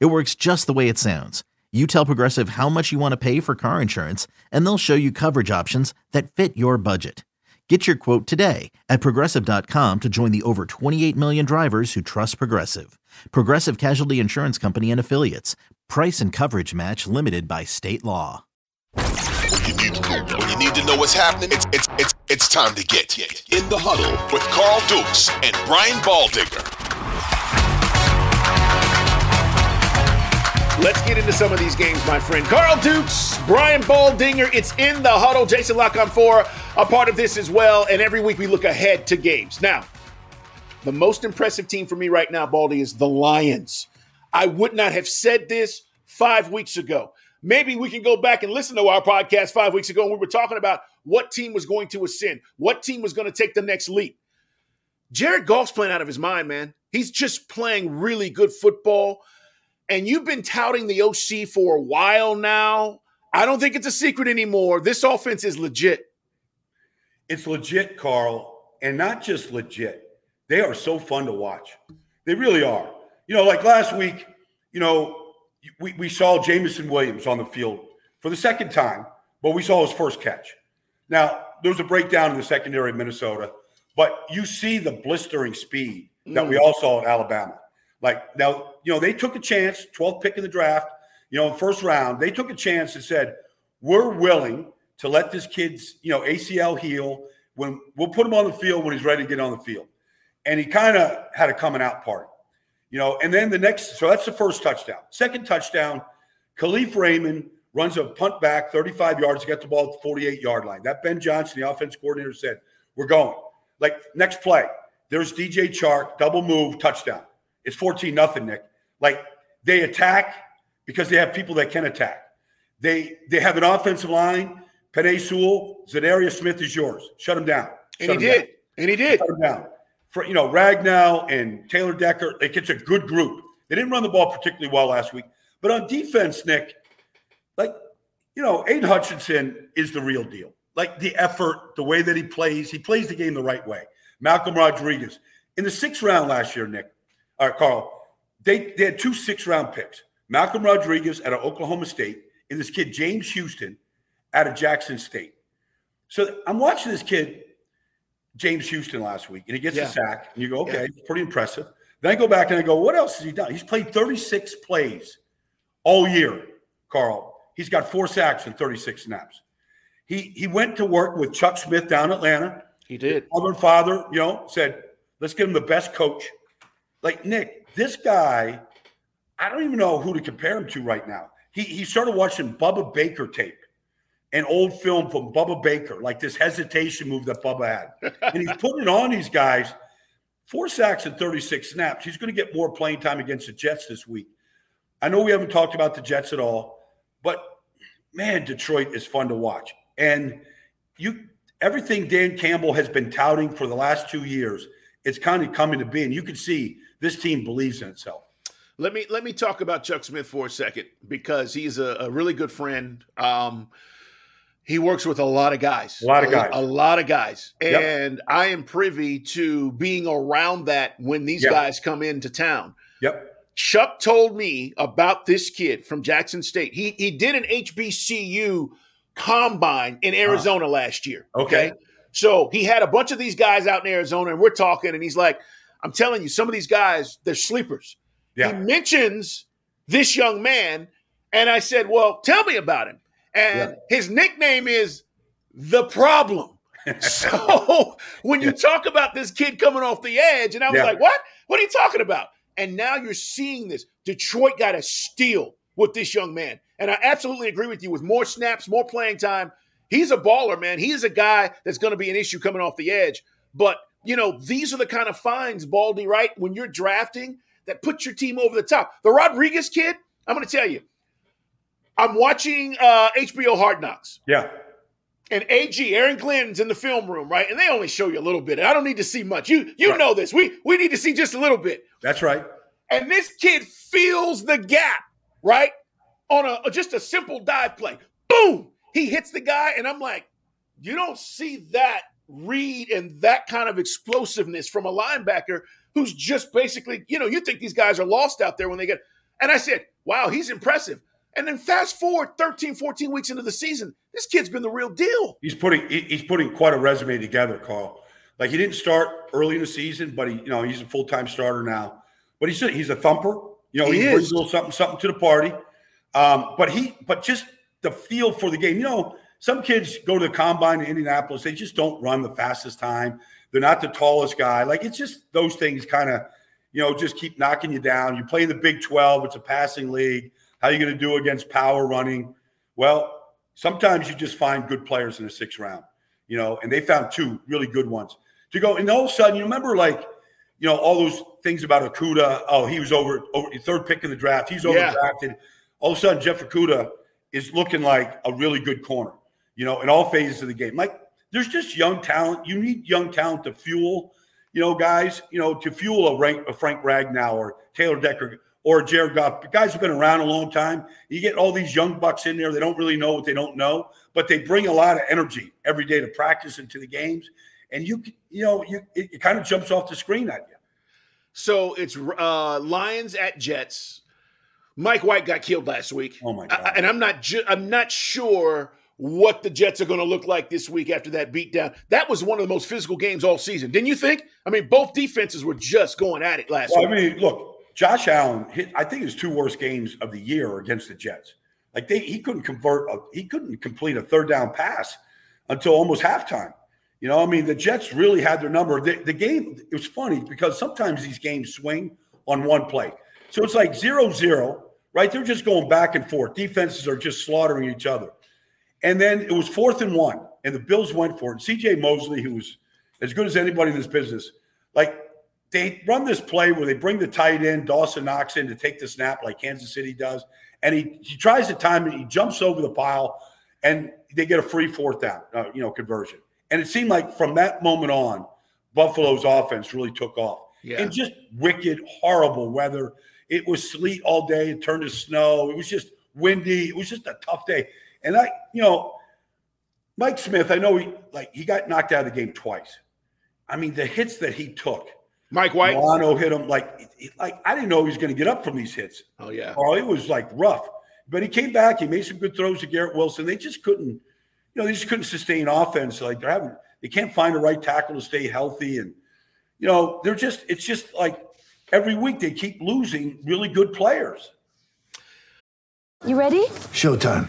It works just the way it sounds. You tell Progressive how much you want to pay for car insurance, and they'll show you coverage options that fit your budget. Get your quote today at progressive.com to join the over 28 million drivers who trust Progressive. Progressive Casualty Insurance Company and Affiliates. Price and coverage match limited by state law. When you need, when you need to know what's happening, it's, it's, it's, it's time to get in the huddle with Carl Dukes and Brian Baldinger. Let's get into some of these games, my friend. Carl Dukes, Brian Baldinger. It's in the huddle. Jason Lock on four, a part of this as well. And every week we look ahead to games. Now, the most impressive team for me right now, Baldy, is the Lions. I would not have said this five weeks ago. Maybe we can go back and listen to our podcast five weeks ago, and we were talking about what team was going to ascend, what team was going to take the next leap. Jared Goff's playing out of his mind, man. He's just playing really good football and you've been touting the OC for a while now. I don't think it's a secret anymore. This offense is legit. It's legit, Carl, and not just legit. They are so fun to watch. They really are. You know, like last week, you know, we, we saw Jameson Williams on the field for the second time, but we saw his first catch. Now, there was a breakdown in the secondary of Minnesota, but you see the blistering speed that mm. we all saw at Alabama. Like now, you know, they took a chance, 12th pick in the draft, you know, first round. They took a chance and said, we're willing to let this kid's, you know, ACL heal when we'll put him on the field when he's ready to get on the field. And he kind of had a coming out party, you know. And then the next, so that's the first touchdown. Second touchdown, Kalif Raymond runs a punt back 35 yards to get the ball at the 48 yard line. That Ben Johnson, the offense coordinator, said, We're going. Like next play, there's DJ Chark, double move, touchdown. It's 14 nothing, Nick. Like they attack because they have people that can attack. They they have an offensive line. Penei Sewell, Za'Darius Smith is yours. Shut him down. Shut and he did. Down. And he did. Shut him down. For you know, Ragnow and Taylor Decker, like it's a good group. They didn't run the ball particularly well last week. But on defense, Nick, like, you know, Aidan Hutchinson is the real deal. Like the effort, the way that he plays, he plays the game the right way. Malcolm Rodriguez. In the sixth round last year, Nick, all right, Carl, they, they had two six round picks Malcolm Rodriguez out of Oklahoma State and this kid, James Houston, out of Jackson State. So I'm watching this kid, James Houston, last week, and he gets yeah. a sack, and you go, okay, yeah. pretty impressive. Then I go back and I go, what else has he done? He's played 36 plays all year, Carl. He's got four sacks and 36 snaps. He he went to work with Chuck Smith down in Atlanta. He did. Mother and father, you know, said, let's give him the best coach like Nick, this guy, I don't even know who to compare him to right now. He he started watching Bubba Baker tape, an old film from Bubba Baker, like this hesitation move that Bubba had, and he's putting it on these guys. Four sacks and 36 snaps. He's going to get more playing time against the Jets this week. I know we haven't talked about the Jets at all, but man, Detroit is fun to watch. And you everything Dan Campbell has been touting for the last two years, it's kind of coming to be. And you can see this team believes in itself. Let me let me talk about Chuck Smith for a second because he's a, a really good friend. Um, he works with a lot of guys, a lot of guys, a, a lot of guys, yep. and I am privy to being around that when these yep. guys come into town. Yep. Chuck told me about this kid from Jackson State. He he did an HBCU combine in Arizona uh, last year. Okay? okay. So he had a bunch of these guys out in Arizona, and we're talking, and he's like, I'm telling you, some of these guys, they're sleepers. Yeah. He mentions this young man, and I said, Well, tell me about him. And yeah. his nickname is the problem. so when you talk about this kid coming off the edge, and I was yeah. like, What? What are you talking about? And now you're seeing this. Detroit got a steal with this young man. And I absolutely agree with you with more snaps, more playing time. He's a baller, man. He's a guy that's going to be an issue coming off the edge. But you know, these are the kind of fines, Baldy, right? When you're drafting that put your team over the top. The Rodriguez kid, I'm going to tell you, I'm watching uh, HBO Hard Knocks. Yeah. And AG, Aaron Glenn's in the film room, right? And they only show you a little bit. I don't need to see much. You you right. know this. We we need to see just a little bit. That's right. And this kid feels the gap, right? On a just a simple dive play. Boom! He hits the guy, and I'm like, you don't see that read and that kind of explosiveness from a linebacker who's just basically, you know, you think these guys are lost out there when they get. And I said, wow, he's impressive. And then fast forward 13, 14 weeks into the season, this kid's been the real deal. He's putting he's putting quite a resume together, Carl. Like he didn't start early in the season, but he, you know, he's a full time starter now. But he's a, he's a thumper. You know, he, he brings a little something something to the party. Um, but he, but just the feel for the game. You know, some kids go to the combine in Indianapolis, they just don't run the fastest time. They're not the tallest guy. Like it's just those things kind of, you know, just keep knocking you down. You play in the Big 12, it's a passing league. How are you going to do against power running? Well, sometimes you just find good players in the sixth round, you know, and they found two really good ones to go. And all of a sudden, you remember like, you know, all those things about Okudah. Oh, he was over, over third pick in the draft. He's overdrafted. Yeah. All of a sudden, Jeff Okudah is looking like a really good corner, you know, in all phases of the game. Like there's just young talent. You need young talent to fuel, you know, guys, you know, to fuel a, rank, a Frank Ragnow or Taylor Decker or Jared Goff. Guys have been around a long time. You get all these young bucks in there. They don't really know what they don't know, but they bring a lot of energy every day to practice and to the games. And you, you know, you it, it kind of jumps off the screen at you. So it's uh, Lions at Jets. Mike White got killed last week. Oh my god! I, and I'm not. Ju- I'm not sure what the Jets are going to look like this week after that beatdown. That was one of the most physical games all season. Didn't you think? I mean, both defenses were just going at it last well, week. I mean, look, Josh Allen hit, I think his two worst games of the year against the Jets. Like they he couldn't convert a, he couldn't complete a third down pass until almost halftime. You know, I mean, the Jets really had their number. The, the game, it was funny because sometimes these games swing on one play. So it's like zero zero, right? They're just going back and forth. Defenses are just slaughtering each other. And then it was fourth and one, and the Bills went for it. CJ Mosley, who was as good as anybody in this business, like they run this play where they bring the tight end, Dawson Knox in to take the snap like Kansas City does. And he, he tries to time it, he jumps over the pile, and they get a free fourth down, uh, you know, conversion. And it seemed like from that moment on, Buffalo's offense really took off. Yeah. And just wicked, horrible weather. It was sleet all day. It turned to snow. It was just windy. It was just a tough day. And I, you know, Mike Smith, I know he like he got knocked out of the game twice. I mean, the hits that he took. Mike White. Milano hit him like like I didn't know he was going to get up from these hits. Oh yeah. Oh, it was like rough. But he came back. He made some good throws to Garrett Wilson. They just couldn't, you know, they just couldn't sustain offense. Like they're having, they can't find a right tackle to stay healthy, and you know, they're just. It's just like every week they keep losing really good players. You ready? Showtime.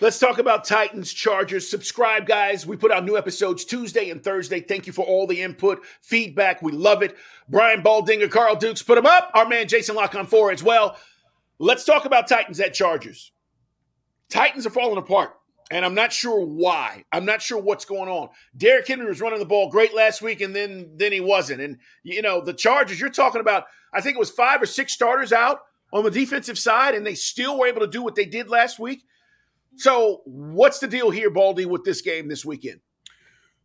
Let's talk about Titans, Chargers. Subscribe, guys. We put out new episodes Tuesday and Thursday. Thank you for all the input, feedback. We love it. Brian Baldinger, Carl Dukes, put them up. Our man Jason Lock on four as well. Let's talk about Titans at Chargers. Titans are falling apart, and I'm not sure why. I'm not sure what's going on. Derrick Henry was running the ball great last week, and then then he wasn't. And you know the Chargers. You're talking about. I think it was five or six starters out on the defensive side, and they still were able to do what they did last week. So, what's the deal here, Baldy, with this game this weekend?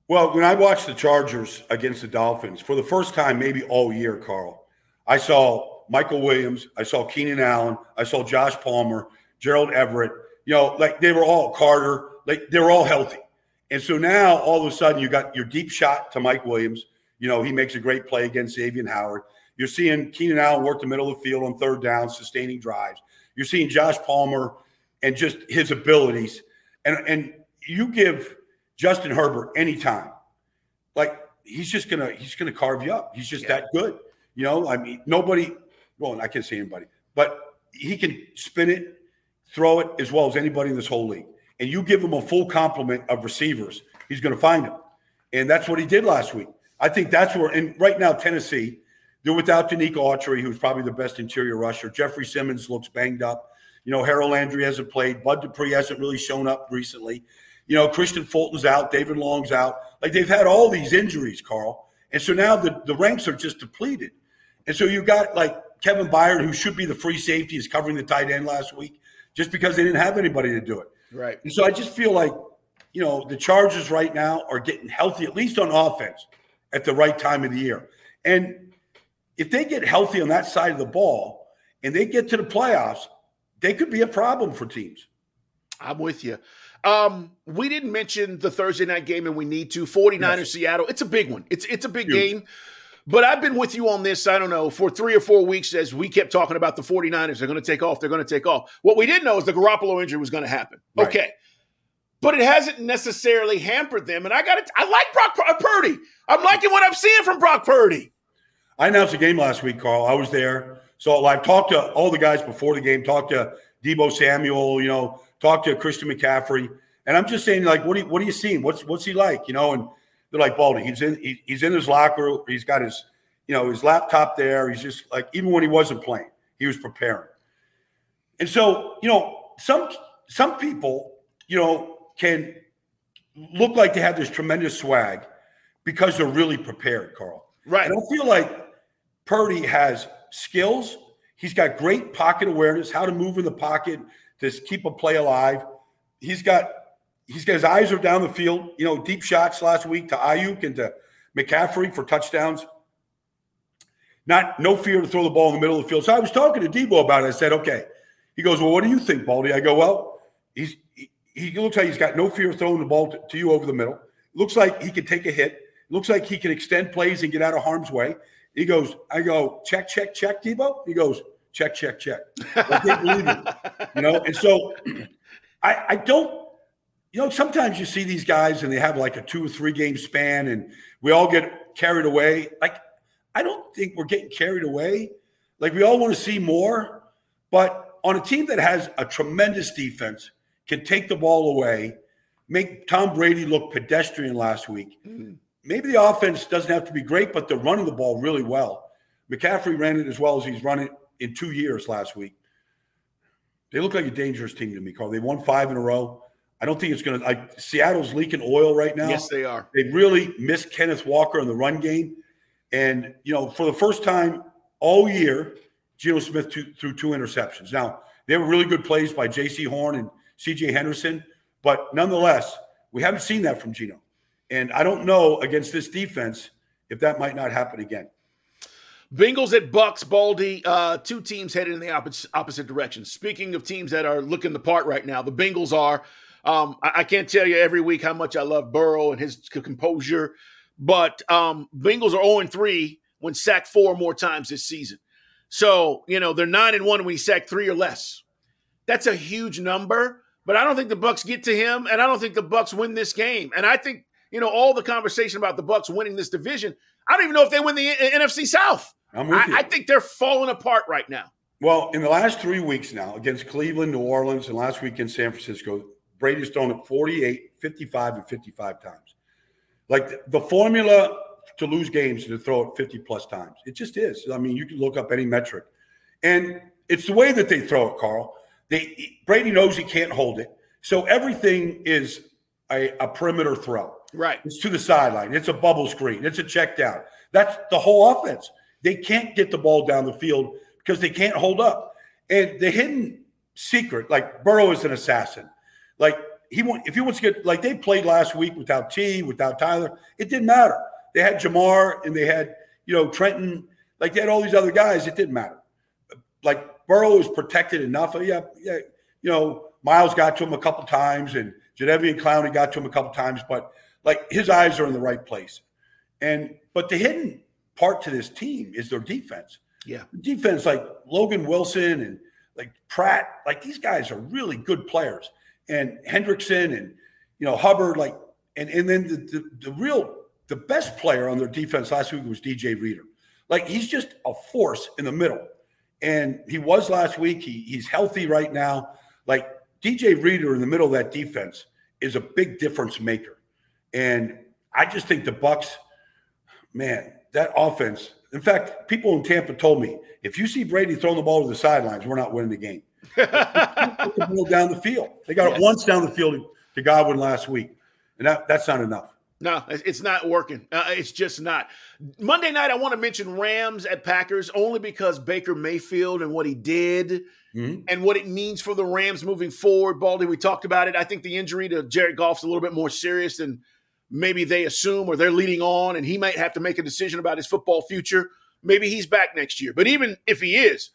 Well, when I watched the Chargers against the Dolphins for the first time, maybe all year, Carl, I saw Michael Williams, I saw Keenan Allen, I saw Josh Palmer, Gerald Everett. You know, like they were all Carter, like they were all healthy. And so now all of a sudden you got your deep shot to Mike Williams. You know, he makes a great play against Xavier Howard. You're seeing Keenan Allen work the middle of the field on third down, sustaining drives. You're seeing Josh Palmer and just his abilities. And and you give Justin Herbert any time, like he's just gonna he's gonna carve you up. He's just yeah. that good. You know, I mean, nobody. Well, I can't say anybody, but he can spin it, throw it as well as anybody in this whole league. And you give him a full complement of receivers, he's going to find them. And that's what he did last week. I think that's where. And right now, Tennessee, they're without Denico Autry, who's probably the best interior rusher. Jeffrey Simmons looks banged up. You know, Harold Landry hasn't played. Bud Dupree hasn't really shown up recently. You know, Kristian Fulton's out. David Long's out. Like they've had all these injuries, Carl. And so now the, the ranks are just depleted. And so you've got like Kevin Byard, who should be the free safety, is covering the tight end last week just because they didn't have anybody to do it. Right. And so I just feel like, you know, the Chargers right now are getting healthy, at least on offense, at the right time of the year. And if they get healthy on that side of the ball and they get to the playoffs, they could be a problem for teams. I'm with you. Um, we didn't mention the Thursday night game, and we need to. 49ers yes. Seattle. It's a big one. It's it's a big Huge. game. But I've been with you on this, I don't know, for three or four weeks as we kept talking about the 49ers. They're going to take off. They're going to take off. What we didn't know is the Garoppolo injury was going to happen. Right. Okay. But it hasn't necessarily hampered them. And I got it. I like Brock uh, Purdy. I'm liking what I'm seeing from Brock Purdy. I announced the game last week, Carl. I was there. So I've talked to all the guys before the game, talked to Deebo Samuel, you know, talked to Christian McCaffrey. And I'm just saying, like, what are you, what are you seeing? What's what's he like? You know, and they're like, Baldy, he's in he, he's in his locker. He's got his, you know, his laptop there. He's just like, even when he wasn't playing, he was preparing. And so, you know, some some people, you know, can look like they have this tremendous swag because they're really prepared, Carl. Right. And I feel like Purdy has skills. He's got great pocket awareness, how to move in the pocket to keep a play alive. He's got he's got his eyes are down the field. You know, deep shots last week to Aiyuk and to McCaffrey for touchdowns. Not no fear to throw the ball in the middle of the field. So I was talking to Deebo about it. I said, okay. He goes, well, what do you think, Baldy? I go, well, he's he, he looks like he's got no fear of throwing the ball to, to you over the middle. Looks like he can take a hit. Looks like he can extend plays and get out of harm's way. He goes, I go, check, check, check, Deebo. He goes, check, check, check. I can't believe it. You know, and so I, I don't, you know, sometimes you see these guys and they have like a two or three game span and we all get carried away. Like, I don't think we're getting carried away. Like, we all want to see more, but on a team that has a tremendous defense, can take the ball away, make Tom Brady look pedestrian last week. Mm maybe the offense doesn't have to be great, but they're running the ball really well. McCaffrey ran it as well as he's run it in two years last week. They look like a dangerous team to me, Carl. They won five in a row. I don't think it's going to. Like Seattle's leaking oil right now. Yes, they are. They really missed Kenneth Walker in the run game, and you know, for the first time all year, Geno Smith threw two interceptions. Now they were really good plays by Jaycee Horn and C.J. Henderson, but nonetheless, we haven't seen that from Geno. And I don't know against this defense if that might not happen again. Bengals at Bucs, Baldy. Uh, two teams headed in the opposite, opposite direction. Speaking of teams that are looking the part right now, the Bengals are. Um, I, I, can't tell you every week how much I love Burrow and his composure, but um, Bengals are 0 3 when sacked four more times this season. So, you know, they're 9 and 1 when he sacked three or less. That's a huge number, but I don't think the Bucs get to him, and I don't think the Bucs win this game. And I think you know, all the conversation about the Bucs winning this division. I don't even know if they win the uh, NFC South. I'm with you. I, I think they're falling apart right now. Well, in the last three weeks now, against Cleveland, New Orleans, and last week in San Francisco, Brady's thrown it 48, 55, and 55 times. Like the formula to lose games is to throw it 50 plus times. It just is. I mean, you can look up any metric. And it's the way that they throw it, Carl. They Brady knows he can't hold it. So everything is a, a perimeter throw. Right. It's to the sideline. It's a bubble screen. It's a check down. That's the whole offense. They can't get the ball down the field because they can't hold up. And the hidden secret, like Burrow is an assassin. Like he want if he wants to get like they played last week without T, without Tyler, it didn't matter. They had Ja'Marr and they had, you know, Trenton, like they had all these other guys. It didn't matter. Like Burrow is protected enough. Yeah, yeah, you know, Myles got to him a couple times, and Jadeveon Clowney got to him a couple times, but like his eyes are in the right place. And but the hidden part to this team is their defense. Yeah. defense, like Logan Wilson and like Pratt, like these guys are really good players. And Hendrickson and you know Hubbard, like and and then the, the, the real the best player on their defense last week was DJ Reader. Like he's just a force in the middle. And he was last week. He, he's healthy right now. Like DJ Reader in the middle of that defense is a big difference maker. And I just think the Bucs, man, that offense. In fact, people in Tampa told me if you see Brady throwing the ball to the sidelines, we're not winning the game. the ball down the field. They got Yes. it once down the field to Godwin last week, and that, that's not enough. No, it's not working. Uh, it's just not. Monday night, I want to mention Rams at Packers only because Baker Mayfield and what he did Mhm. and what it means for the Rams moving forward. Baldy, we talked about it. I think the injury to Jared Goff's a little bit more serious than maybe they assume or they're leading on, and he might have to make a decision about his football future. Maybe he's back next year. But even if he is,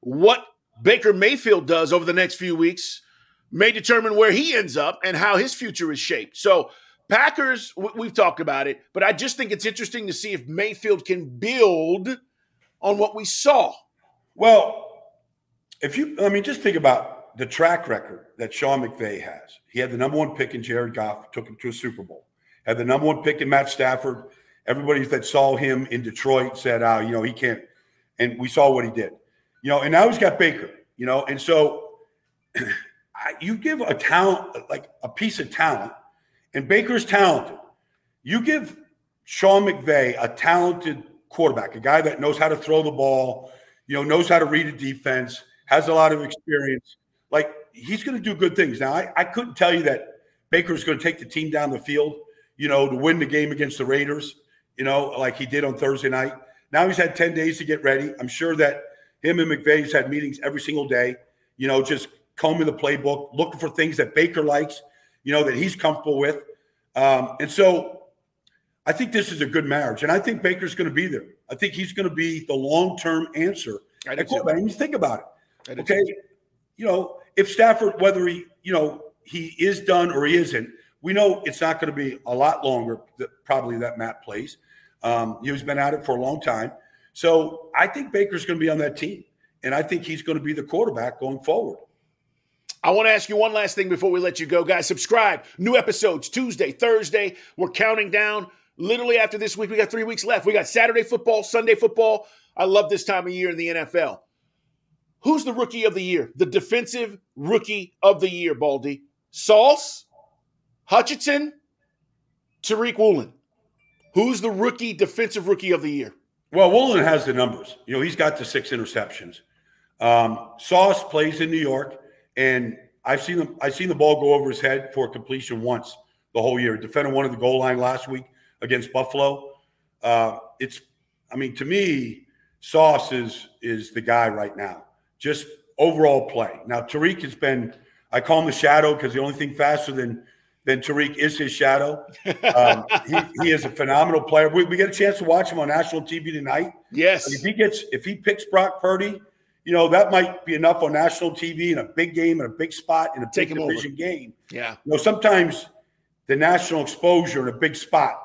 what Baker Mayfield does over the next few weeks may determine where he ends up and how his future is shaped. So, Packers, we've talked about it, but I just think it's interesting to see if Mayfield can build on what we saw. Well, if you, I mean, just think about the track record that Sean McVay has. He had the number one pick in Jared Goff, took him to a Super Bowl. Had the number one pick in Matt Stafford. Everybody that saw him in Detroit said, "Oh, you know, he can't." And we saw what he did. You know, and now he's got Baker. You know, and so you give a talent like a piece of talent, and Baker's talented. You give Sean McVay a talented quarterback, a guy that knows how to throw the ball, you know, knows how to read a defense, has a lot of experience. Like he's going to do good things. Now, I, I couldn't tell you that Baker's going to take the team down the field, you know, to win the game against the Raiders, you know, like he did on Thursday night. Now he's had 10 days to get ready. I'm sure that him and McVay's had meetings every single day, you know, just combing the playbook, looking for things that Baker likes, you know, that he's comfortable with. Um, and so I think this is a good marriage. And I think Baker's going to be there. I think he's going to be the long term answer. I at too. you think about it. Okay. You know, if Stafford, whether he, you know, he is done or he isn't, we know it's not going to be a lot longer, that, probably that Matt plays. Um, he's been at it for a long time. So I think Baker's going to be on that team. And I think he's going to be the quarterback going forward. I want to ask you one last thing before we let you go, guys. Subscribe. New episodes Tuesday, Thursday. We're counting down. Literally after this week, we got three weeks left. We got Saturday football, Sunday football. I love this time of year in the NFL. Who's the rookie of the year? The defensive rookie of the year, Baldy. Sauce, Hutchinson, Tariq Woolen. Who's the rookie defensive rookie of the year? Well, Woolen has the numbers. You know, he's got the six interceptions. Um, Sauce plays in New York, and I've seen him. I've seen the ball go over his head for completion once the whole year. Defended one of the goal line last week against Buffalo. Uh, it's, I mean, to me, Sauce is is the guy right now. Just overall play. Now Tariq has been. I call him the shadow because the only thing faster than than Tariq is his shadow. Um, he, he is a phenomenal player. We, we get a chance to watch him on national TV tonight. Yes. If he gets, if he picks Brock Purdy, you know that might be enough on national TV in a big game in a big spot in a Take big him over. division game. Yeah. You know, sometimes the national exposure in a big spot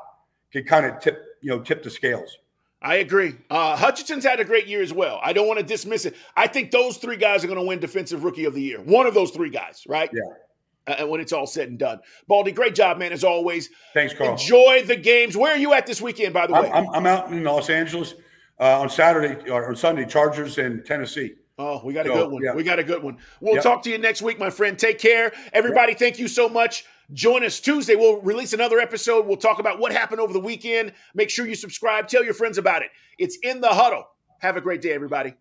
can kind of tip, you know, tip the scales. I agree. Uh, Hutchinson's had a great year as well. I don't want to dismiss it. I think those three guys are going to win Defensive Rookie of the Year. One of those three guys, right? Yeah. Uh, when it's all said and done. Baldy, great job, man, as always. Thanks, Carl. Enjoy the games. Where are you at this weekend, by the way? I'm, I'm, I'm out in Los Angeles uh, on Saturday or on Sunday. Chargers and Tennessee. Oh, we got a good one. yeah. We got a good one. We'll Yep. talk to you next week, my friend. Take care. Everybody, thank you so much. Join us Tuesday. We'll release another episode. We'll talk about what happened over the weekend. Make sure you subscribe. Tell your friends about it. It's in the huddle. Have a great day, everybody.